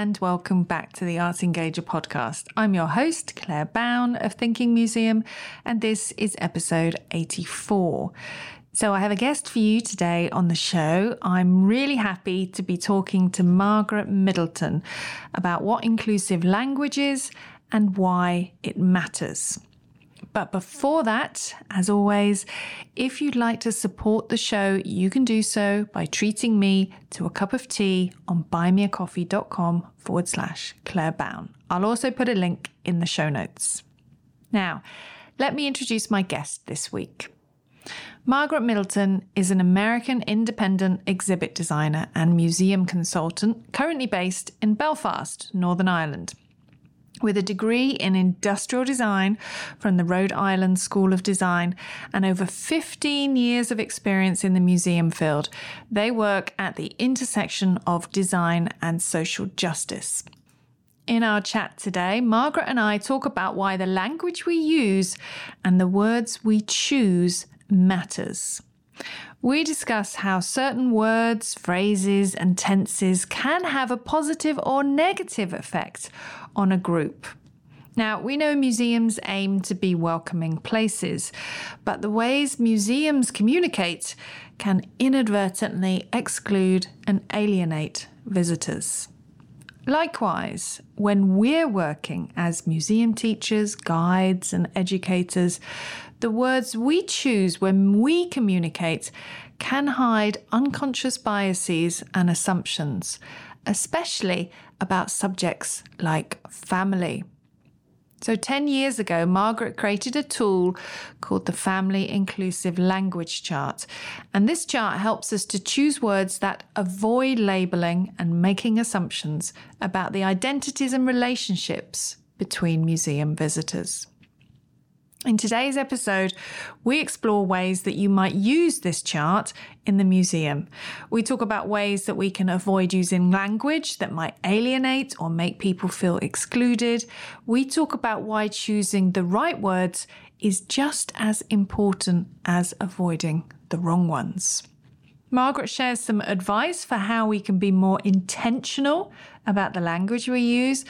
And welcome back to the Arts Engager podcast. I'm your host, Claire Bown of Thinking Museum, and this is episode 84. So, I have a guest for you today on the show. I'm really happy to be talking to Margaret Middleton about what inclusive language is and why it matters. But before that, as always, if you'd like to support the show, you can do so by treating me to a cup of tea on buymeacoffee.com forward slash Claire Bown. I'll also put a link in the show notes. Now, let me introduce my guest this week. Margaret Middleton is an American independent exhibit designer and museum consultant currently based in Belfast, Northern Ireland. With a degree in industrial design from the Rhode Island School of Design and over 15 years of experience in the museum field, they work at the intersection of design and social justice. In our chat today, Margaret and I talk about why the language we use and the words we choose matters. We discuss how certain words, phrases, and tenses can have a positive or negative effect on a group. Now, we know museums aim to be welcoming places, but the ways museums communicate can inadvertently exclude and alienate visitors. Likewise, when we're working as museum teachers, guides, and educators, the words we choose when we communicate can hide unconscious biases and assumptions, especially about subjects like family. So, 10 years ago, Margaret created a tool called the Family Inclusive Language Chart. And this chart helps us to choose words that avoid labeling and making assumptions about the identities and relationships between museum visitors. In today's episode, we explore ways that you might use this chart in the museum. We talk about ways that we can avoid using language that might alienate or make people feel excluded. We talk about why choosing the right words is just as important as avoiding the wrong ones. Margaret shares some advice for how we can be more intentional about the language we use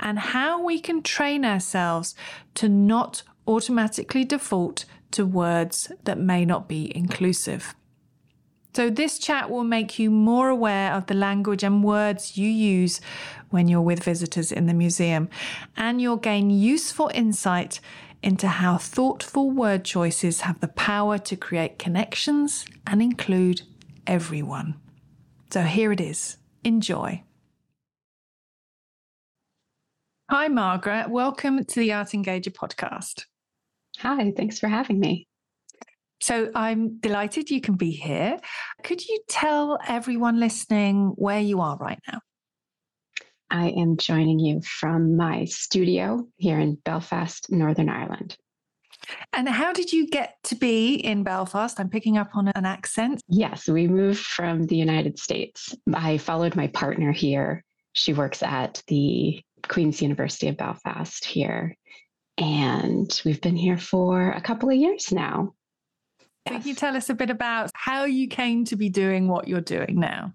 and how we can train ourselves to not automatically default to words that may not be inclusive. So, this chat will make you more aware of the language and words you use when you're with visitors in the museum, and you'll gain useful insight into how thoughtful word choices have the power to create connections and include everyone. So, here it is. Enjoy. Hi, Margaret. Welcome to the Art Engager podcast. Hi, thanks for having me. So I'm delighted you can be here. Could you tell everyone listening where you are right now? I am joining you from my studio here in Belfast, Northern Ireland. And how did you get to be in Belfast? I'm picking up on an accent. Yes, we moved from the United States. I followed my partner here. She works at the Queen's University of Belfast here and we've been here for a couple of years now. Can you tell us a bit about how you came to be doing what you're doing now?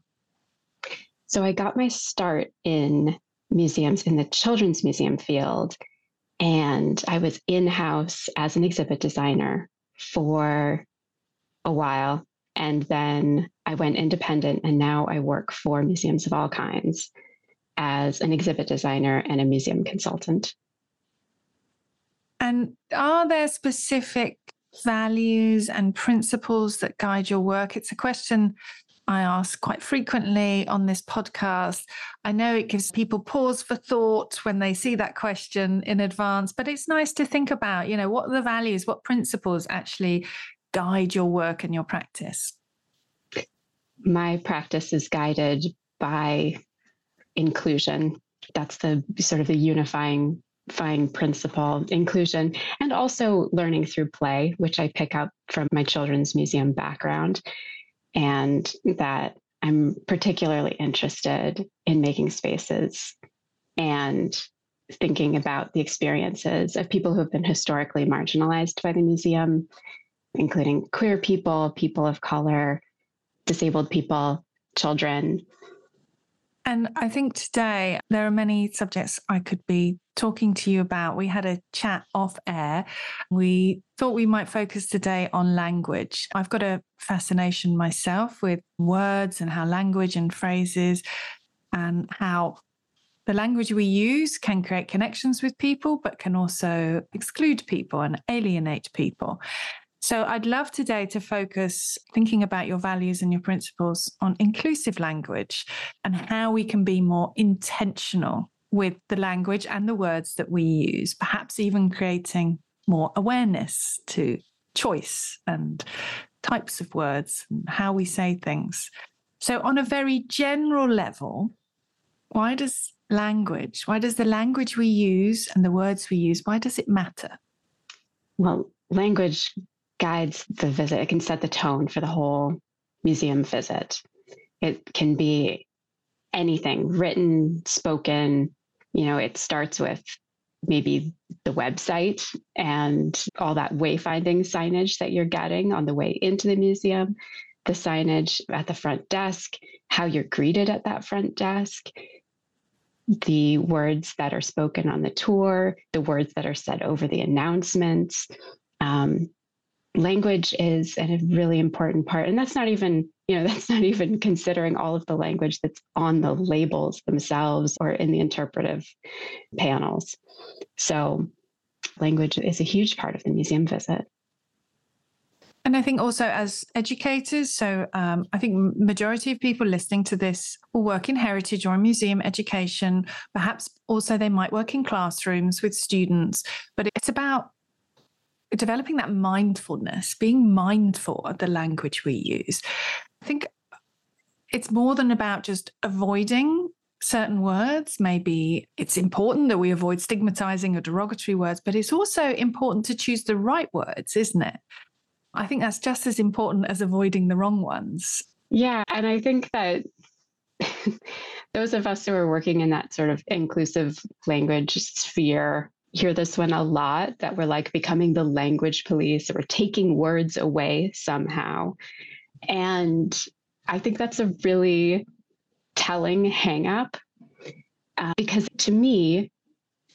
So, I got my start in museums in the children's museum field, and I was in house as an exhibit designer for a while. And then I went independent, and now I work for museums of all kinds as an exhibit designer and a museum consultant. And are there specific values and principles that guide your work? It's a question I ask quite frequently on this podcast. I know it gives people pause for thought when they see that question in advance, but it's nice to think about, you know, what are the values, what principles actually guide your work and your practice? My practice is guided by inclusion. That's the sort of the unifying identifying principle, inclusion, and also learning through play, which I pick up from my children's museum background. And that I'm particularly interested in making spaces and thinking about the experiences of people who have been historically marginalized by the museum, including queer people, people of color, disabled people, children. And I think today there are many subjects I could be talking to you about. We had a chat off air. We thought we might focus today on language. I've got a fascination myself with words and how language and phrases and how the language we use can create connections with people, but can also exclude people and alienate people. So I'd love today to focus thinking about your values and your principles on inclusive language and how we can be more intentional with the language and the words that we use, perhaps even creating more awareness to choice and types of words and how we say things. So, on a very general level, why does language, why does the language we use and the words we use, why does it matter? Well, language guides the visit. It can set the tone for the whole museum visit. It can be anything written, spoken. You know, it starts with maybe the website and all that wayfinding signage that you're getting on the way into the museum, the signage at the front desk, how you're greeted at that front desk, the words that are spoken on the tour, the words that are said over the announcements. Um, language is a really important part. And that's not even you know that's not even considering all of the language that's on the labels themselves or in the interpretive panels. So language is a huge part of the museum visit. And I think also as educators, so um, I think majority of people listening to this will work in heritage or in museum education. Perhaps also they might work in classrooms with students, but it's about developing that mindfulness, being mindful of the language we use. I think it's more than about just avoiding certain words. Maybe it's important that we avoid stigmatizing or derogatory words, but it's also important to choose the right words, isn't it? I think that's just as important as avoiding the wrong ones. Yeah. And I think that those of us who are working in that sort of inclusive language sphere hear this one a lot that we're like becoming the language police or taking words away somehow. And I think that's a really telling hangup uh, because to me,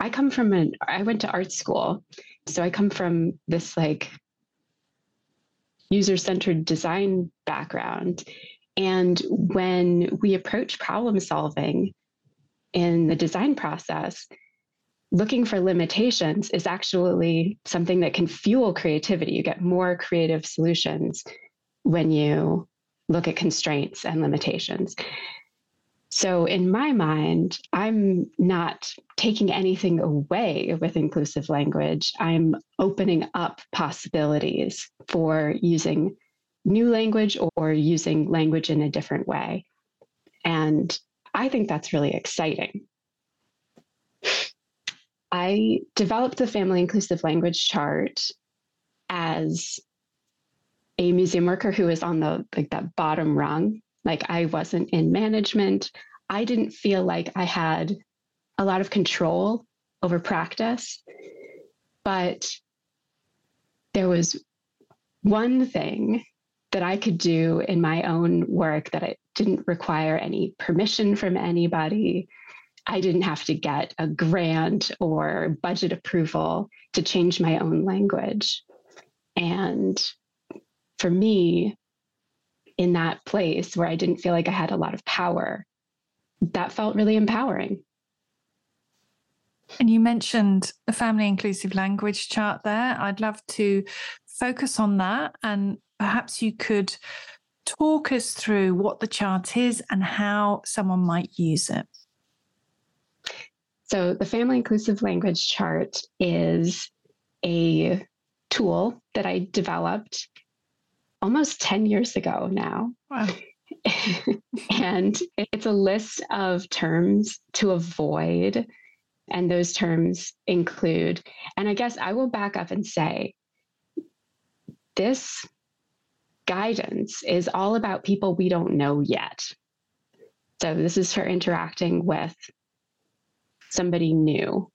I come from an, I went to art school. So I come from this like user centered design background. And when we approach problem solving in the design process, looking for limitations is actually something that can fuel creativity. You get more creative solutions when you look at constraints and limitations. So, in my mind, I'm not taking anything away with inclusive language. I'm opening up possibilities for using new language or using language in a different way. And I think that's really exciting. I developed the family inclusive language chart as a museum worker who was on the like that bottom rung. Like I wasn't in management. I didn't feel like I had a lot of control over practice. But there was one thing that I could do in my own work that it didn't require any permission from anybody. I didn't have to get a grant or budget approval to change my own language. And for me, in that place where I didn't feel like I had a lot of power, that felt really empowering. And you mentioned the family inclusive language chart there. I'd love to focus on that and perhaps you could talk us through what the chart is and how someone might use it. So, the Family Inclusive Language Chart is a tool that I developed almost 10 years ago now. Wow. and it's a list of terms to avoid And those terms include, and I guess I will back up and say this guidance is all about people we don't know yet. So this is for interacting with somebody new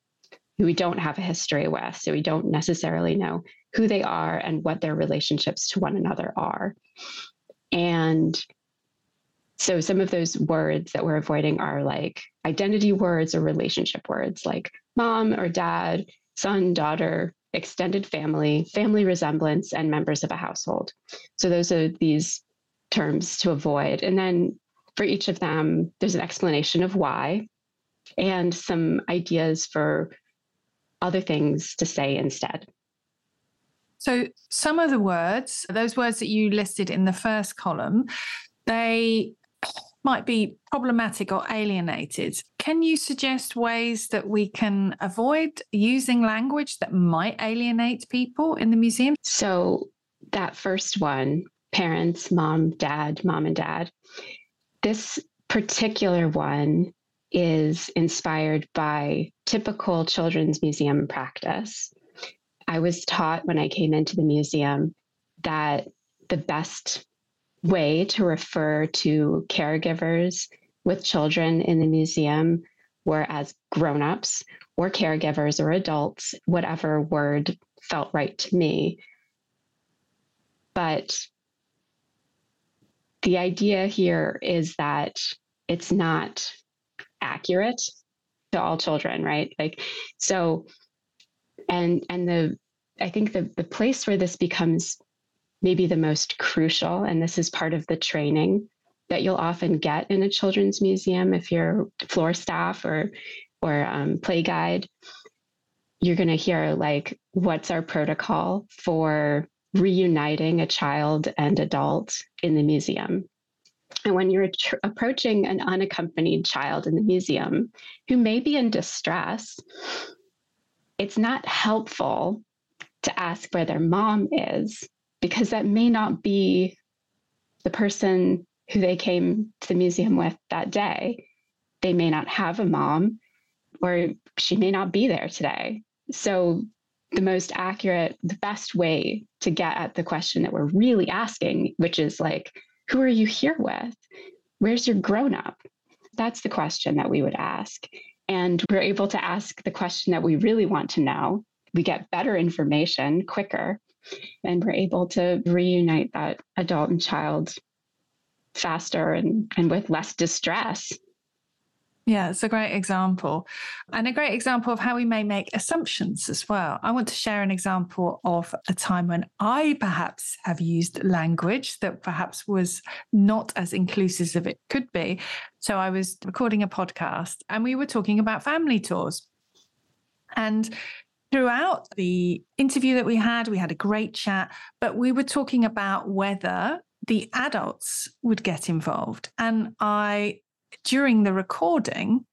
who we don't have a history with. So we don't necessarily know who they are and what their relationships to one another are. And so some of those words that we're avoiding are like identity words or relationship words like mom or dad, son, daughter, extended family, family resemblance, and members of a household. So those are these terms to avoid. And then for each of them, there's an explanation of why and some ideas for other things to say instead. So, some of the words, those words that you listed in the first column, they might be problematic or alienated. Can you suggest ways that we can avoid using language that might alienate people in the museum? So, that first one, parents, mom, dad, mom, and dad, this particular one is inspired by typical children's museum practice. I was taught when I came into the museum that the best way to refer to caregivers with children in the museum were as grown-ups or caregivers or adults, whatever word felt right to me. But the idea here is that it's not accurate to all children, right? Like so and and the I think the the place where this becomes maybe the most crucial and this is part of the training that you'll often get in a children's museum if you're floor staff or or um, play guide you're going to hear like what's our protocol for reuniting a child and adult in the museum and when you're tr- approaching an unaccompanied child in the museum who may be in distress, it's not helpful to ask where their mom is because that may not be the person who they came to the museum with that day. They may not have a mom or she may not be there today. So, the most accurate, the best way to get at the question that we're really asking, which is like, who are you here with? Where's your grown up? That's the question that we would ask. And we're able to ask the question that we really want to know. We get better information quicker, and we're able to reunite that adult and child faster and, and with less distress. Yeah, it's a great example. And a great example of how we may make assumptions as well. I want to share an example of a time when I perhaps have used language that perhaps was not as inclusive as it could be. So I was recording a podcast and we were talking about family tours. And throughout the interview that we had, we had a great chat, but we were talking about whether the adults would get involved. And I during the recording,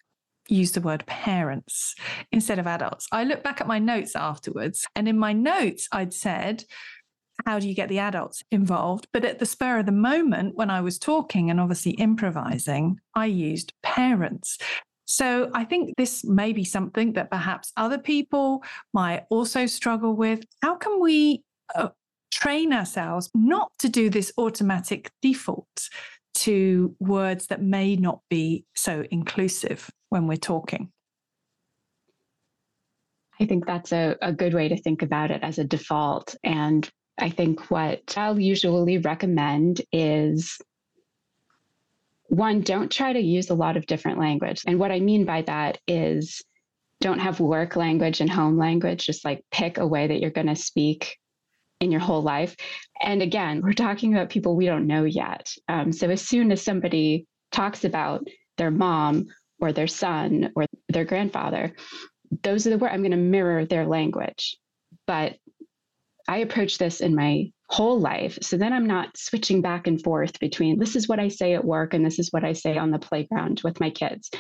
use the word parents instead of adults. I look back at my notes afterwards, and in my notes, I'd said, How do you get the adults involved? But at the spur of the moment, when I was talking and obviously improvising, I used parents. So I think this may be something that perhaps other people might also struggle with. How can we uh, train ourselves not to do this automatic default to words that may not be so inclusive when we're talking. I think that's a, a good way to think about it as a default. And I think what I'll usually recommend is one, don't try to use a lot of different language. And what I mean by that is don't have work language and home language, just like pick a way that you're going to speak in your whole life. And again, we're talking about people we don't know yet. Um, so as soon as somebody talks about their mom or their son or their grandfather, those are the words I'm going to mirror their language. But I approach this in my whole life. So then I'm not switching back and forth between this is what I say at work and this is what I say on the playground with my kids.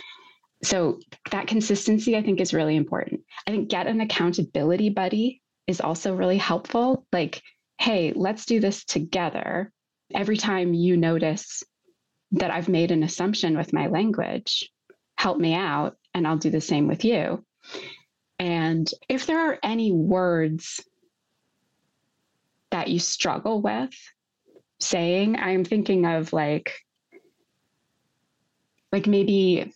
So that consistency, I think, is really important. I think get an accountability buddy is also really helpful. Like, hey, let's do this together. Every time you notice that I've made an assumption with my language, help me out, and I'll do the same with you. And if there are any words that you struggle with saying, I'm thinking of like, like maybe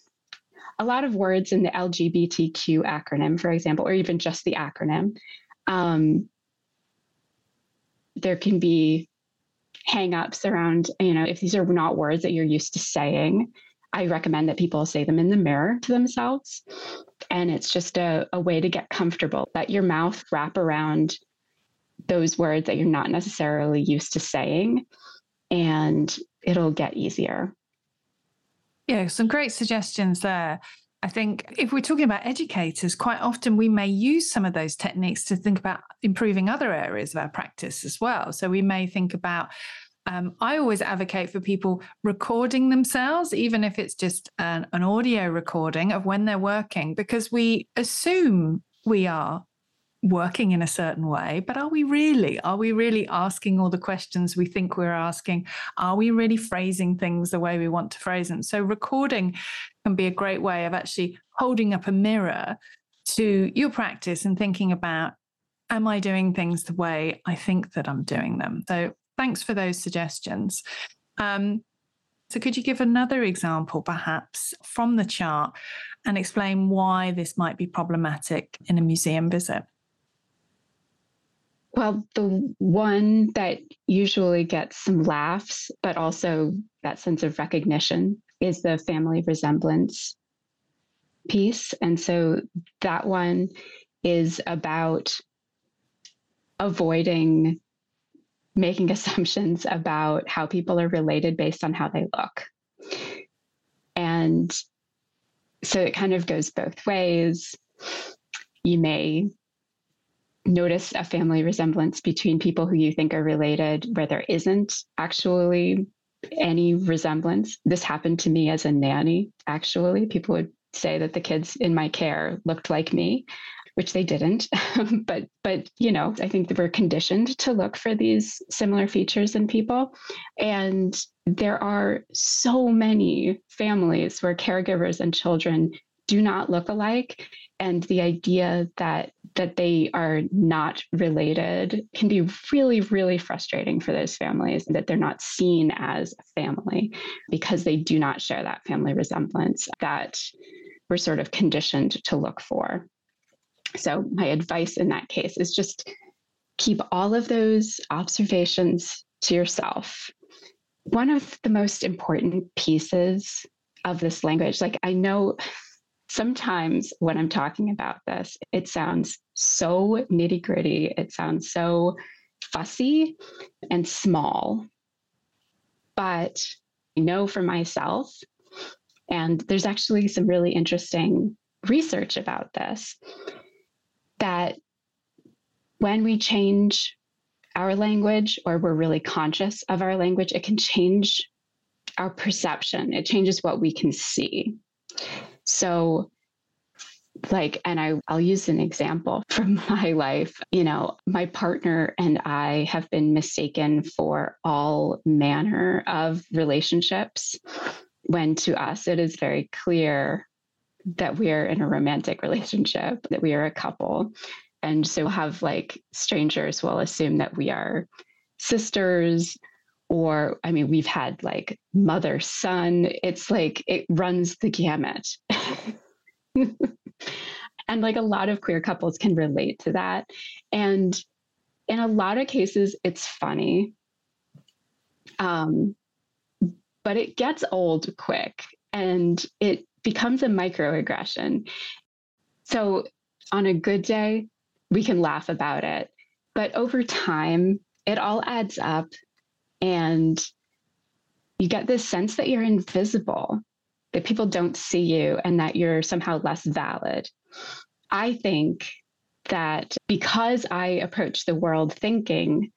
a lot of words in the LGBTQ acronym, for example, or even just the acronym. Um, there can be hangups around, you know, if these are not words that you're used to saying, I recommend that people say them in the mirror to themselves. And it's just a, a way to get comfortable. Let your mouth wrap around those words that you're not necessarily used to saying, and it'll get easier. Yeah, some great suggestions there. I think if we're talking about educators, quite often we may use some of those techniques to think about improving other areas of our practice as well. So we may think about um, I always advocate for people recording themselves, even if it's just an, an, audio recording of when they're working, because we assume we are working in a certain way, but are we really? Are we really asking all the questions we think we're asking? Are we really phrasing things the way we want to phrase them? So, recording can be a great way of actually holding up a mirror to your practice and thinking about, am I doing things the way I think that I'm doing them? So, thanks for those suggestions. Um, so, could you give another example, perhaps, from the chart and explain why this might be problematic in a museum visit? Well, the one that usually gets some laughs, but also that sense of recognition is the family resemblance piece. And so that one is about avoiding making assumptions about how people are related based on how they look. And so it kind of goes both ways. You may notice a family resemblance between people who you think are related where there isn't actually any resemblance. This happened to me as a nanny, actually. People would say that the kids in my care looked like me, which they didn't. but but you know, I think that we're conditioned to look for these similar features in people. And there are so many families where caregivers and children do not look alike and the idea that that they are not related can be really really frustrating for those families that they're not seen as a family because they do not share that family resemblance that we're sort of conditioned to look for. So my advice in that case is just keep all of those observations to yourself. One of the most important pieces of this language like i know sometimes when I'm talking about this, it sounds so nitty gritty. It sounds so fussy and small. But I know for myself, and there's actually some really interesting research about this, that when we change our language or we're really conscious of our language, it can change our perception. It changes what we can see. So, like, and I, I'll use an example from my life. You know, my partner and I have been mistaken for all manner of relationships when to us it is very clear that we are in a romantic relationship, that we are a couple. And so have like strangers will assume that we are sisters or I mean, we've had like mother son. It's like it runs the gamut. and like a lot of queer couples can relate to that. And in a lot of cases, it's funny. Um, but it gets old quick and it becomes a microaggression. So on a good day, we can laugh about it. But over time, it all adds up and you get this sense that you're invisible that people don't see you and that you're somehow less valid. I think that because I approach the world thinking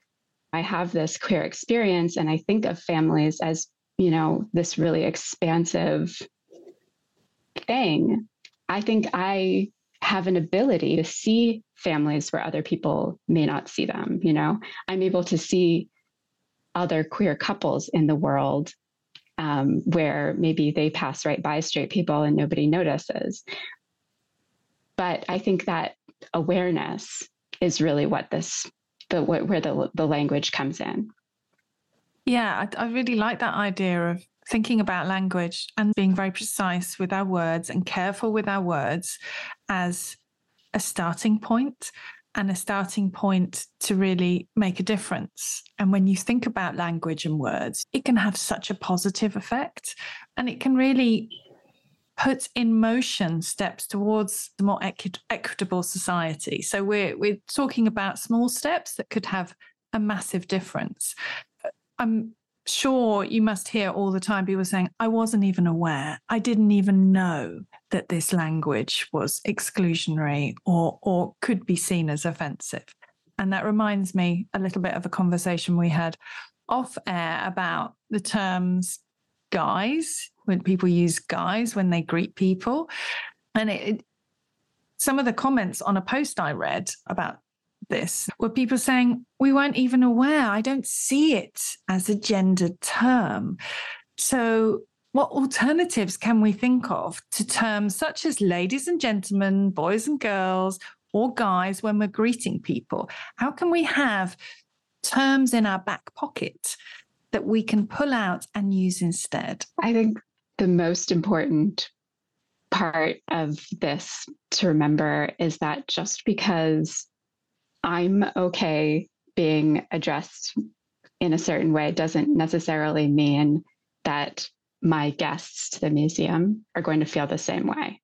I have this queer experience and I think of families as, you know, this really expansive thing, I think I have an ability to see families where other people may not see them, you know. I'm able to see other queer couples in the world um, where maybe they pass right by straight people and nobody notices. but I think that awareness is really what this the what, where the the language comes in. Yeah, I, I really like that idea of thinking about language and being very precise with our words and careful with our words as a starting point and a starting point to really make a difference. And when you think about language and words, it can have such a positive effect and it can really put in motion steps towards a more equi- equitable society. So we're we're talking about small steps that could have a massive difference. Uh, I'm sure you must hear all the time people saying, I wasn't even aware. I didn't even know that this language was exclusionary or or could be seen as offensive. And that reminds me a little bit of a conversation we had off air about the terms guys when people use guys when they greet people. And it, some of the comments on a post I read about this were people saying, We weren't even aware. I don't see it as a gendered term. So, what alternatives can we think of to terms such as ladies and gentlemen, boys and girls, or guys when we're greeting people? How can we have terms in our back pocket that we can pull out and use instead? I think the most important part of this to remember is that just because I'm okay being addressed in a certain way doesn't necessarily mean that my guests to the museum are going to feel the same way.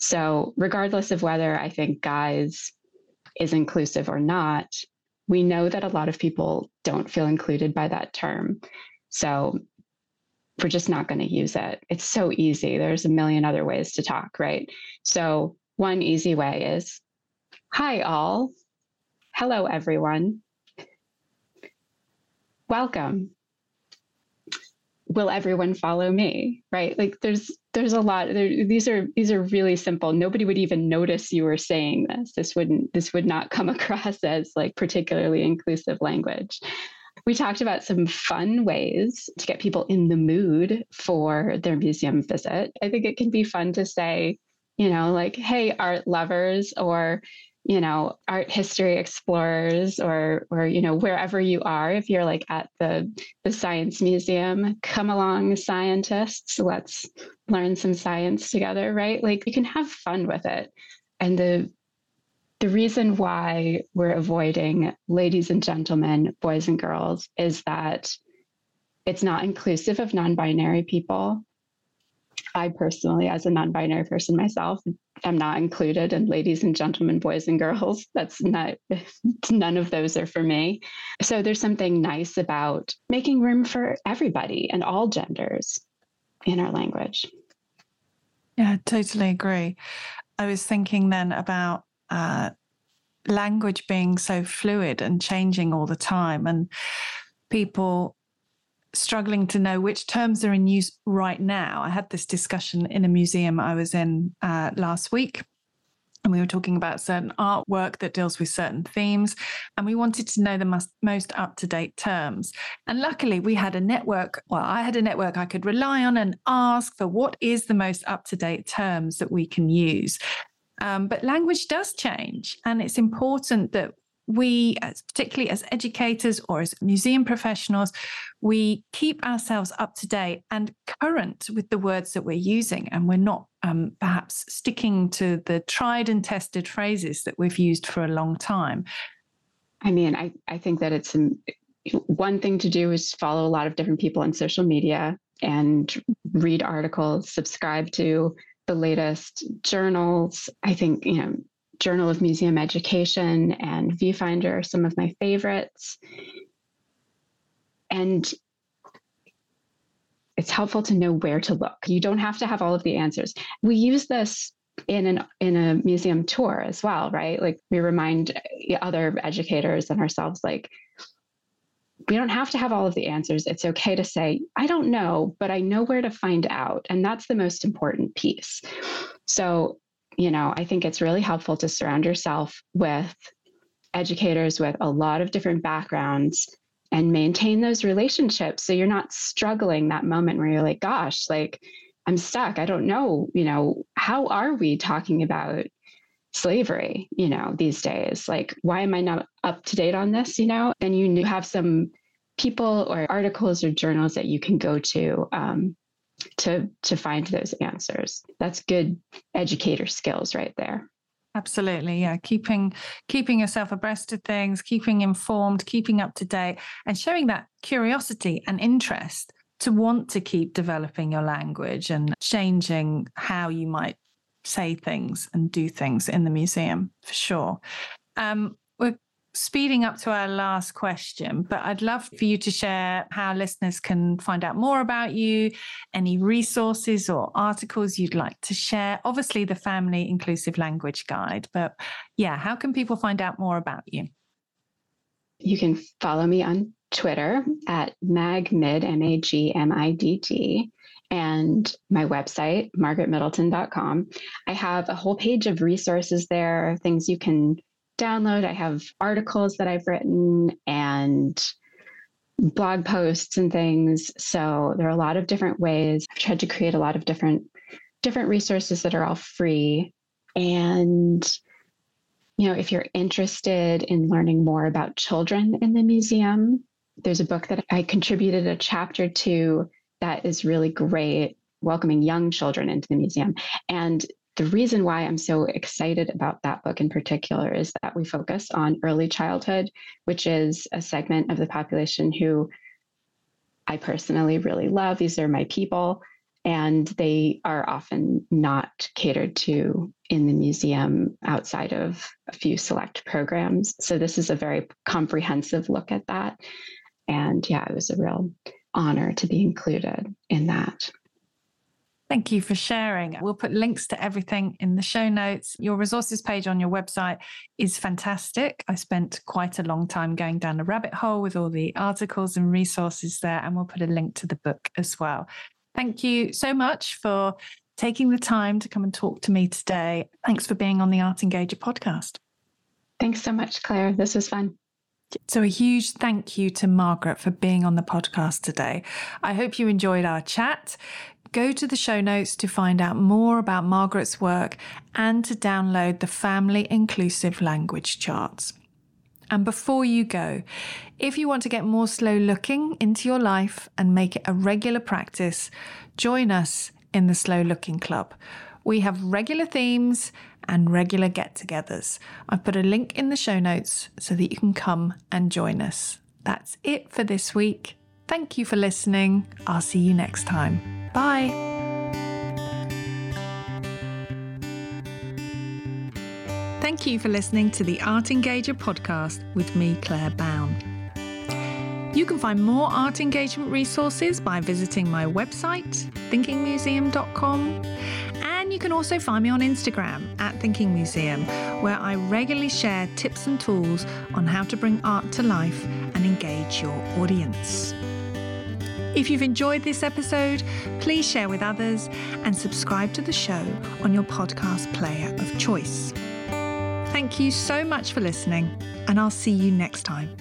So, regardless of whether I think guys is inclusive or not, we know that a lot of people don't feel included by that term. So, we're just not going to use it. It's so easy. There's a million other ways to talk, right? So, one easy way is Hi, all. Hello, everyone. Welcome. Will everyone follow me? Right? Like there's there's a lot there, these are these are really simple. Nobody would even notice you were saying this. This wouldn't this would not come across as like particularly inclusive language. We talked about some fun ways to get people in the mood for their museum visit. I think it can be fun to say, you know, like, hey, art lovers, or, you know, art history explorers, or, or, you know, wherever you are, if you're like at the, the science museum, come along, scientists, let's learn some science together, right? Like, you can have fun with it. And the the reason why we're avoiding ladies and gentlemen, boys and girls, is that it's not inclusive of non binary people. I personally, as a non binary person myself, am not included and ladies and gentlemen, boys and girls. That's not, none of those are for me. So there's something nice about making room for everybody and all genders in our language. Yeah, totally agree. I was thinking then about uh, language being so fluid and changing all the time, and people struggling to know which terms are in use right now. I had this discussion in a museum I was in uh, last week. And we were talking about certain artwork that deals with certain themes, and we wanted to know the most, most up to date terms. And luckily, we had a network. Well, I had a network I could rely on and ask for what is the most up to date terms that we can use. Um, but language does change, and it's important that we, as, particularly as educators or as museum professionals, we keep ourselves up to date and current with the words that we're using, and we're not um, perhaps sticking to the tried and tested phrases that we've used for a long time. I mean, I, I think that it's an, one thing to do is follow a lot of different people on social media and read articles, subscribe to the latest journals. I think, you know, Journal of Museum Education and Viewfinder are some of my favorites. And it's helpful to know where to look. You don't have to have all of the answers. We use this in an in a museum tour as well, right? Like we remind other educators and ourselves like we don't have to have all of the answers. It's okay to say, I don't know, but I know where to find out. And that's the most important piece. So, you know, I think it's really helpful to surround yourself with educators with a lot of different backgrounds and maintain those relationships so you're not struggling that moment where you're like, gosh, like I'm stuck. I don't know, you know, how are we talking about slavery, you know, these days. Like, why am I not up to date on this, you know? And you have some people or articles or journals that you can go to um, to to find those answers. That's good educator skills right there. Absolutely, yeah. Keeping keeping yourself abreast of things, keeping informed, keeping up to date, and showing that curiosity and interest to want to keep developing your language and changing how you might say things and do things in the museum for sure. Um, we're speeding up to our last question, but I'd love for you to share how listeners can find out more about you, any resources or articles you'd like to share. Obviously, the Family Inclusive Language Guide, but yeah, how can people find out more about you? You can follow me on Twitter at magmidt, M A G M I D T, and my website, margaretmiddleton.com. I have a whole page of resources there, things you can download. I have articles that I've written and blog posts and things. So there are a lot of different ways. I've tried to create a lot of different different resources that are all free. And you know, if you're interested in learning more about children in the museum, there's a book that I contributed a chapter to that is really great, welcoming young children into the museum. And the reason why I'm so excited about that book in particular is that we focus on early childhood, which is a segment of the population who I personally really love. These are my people, and they are often not catered to in the museum outside of a few select programs. So, this is a very comprehensive look at that. And yeah, it was a real honor to be included in that. Thank you for sharing. We'll put links to everything in the show notes. Your resources page on your website is fantastic. I spent quite a long time going down a rabbit hole with all the articles and resources there, and we'll put a link to the book as well. Thank you so much for taking the time to come and talk to me today. Thanks for being on the Art Engager podcast. Thanks so much, Claire. This was fun. So, a huge thank you to Margaret for being on the podcast today. I hope you enjoyed our chat. Go to the show notes to find out more about Margaret's work and to download the Family Inclusive Language Charts. And before you go, if you want to get more slow looking into your life and make it a regular practice, join us in the Slow Looking Club. We have regular themes and regular get togethers. I've put a link in the show notes so that you can come and join us. That's it for this week. Thank you for listening. I'll see you next time. Bye. Thank you for listening to the Art Engager podcast with me, Claire Bown. You can find more art engagement resources by visiting my website, thinkingmuseum.com and you can also find me on Instagram at Thinking Museum, where I regularly share tips and tools on how to bring art to life and engage your audience. If you've enjoyed this episode, please share with others and subscribe to the show on your podcast player of choice. Thank you so much for listening, and I'll see you next time.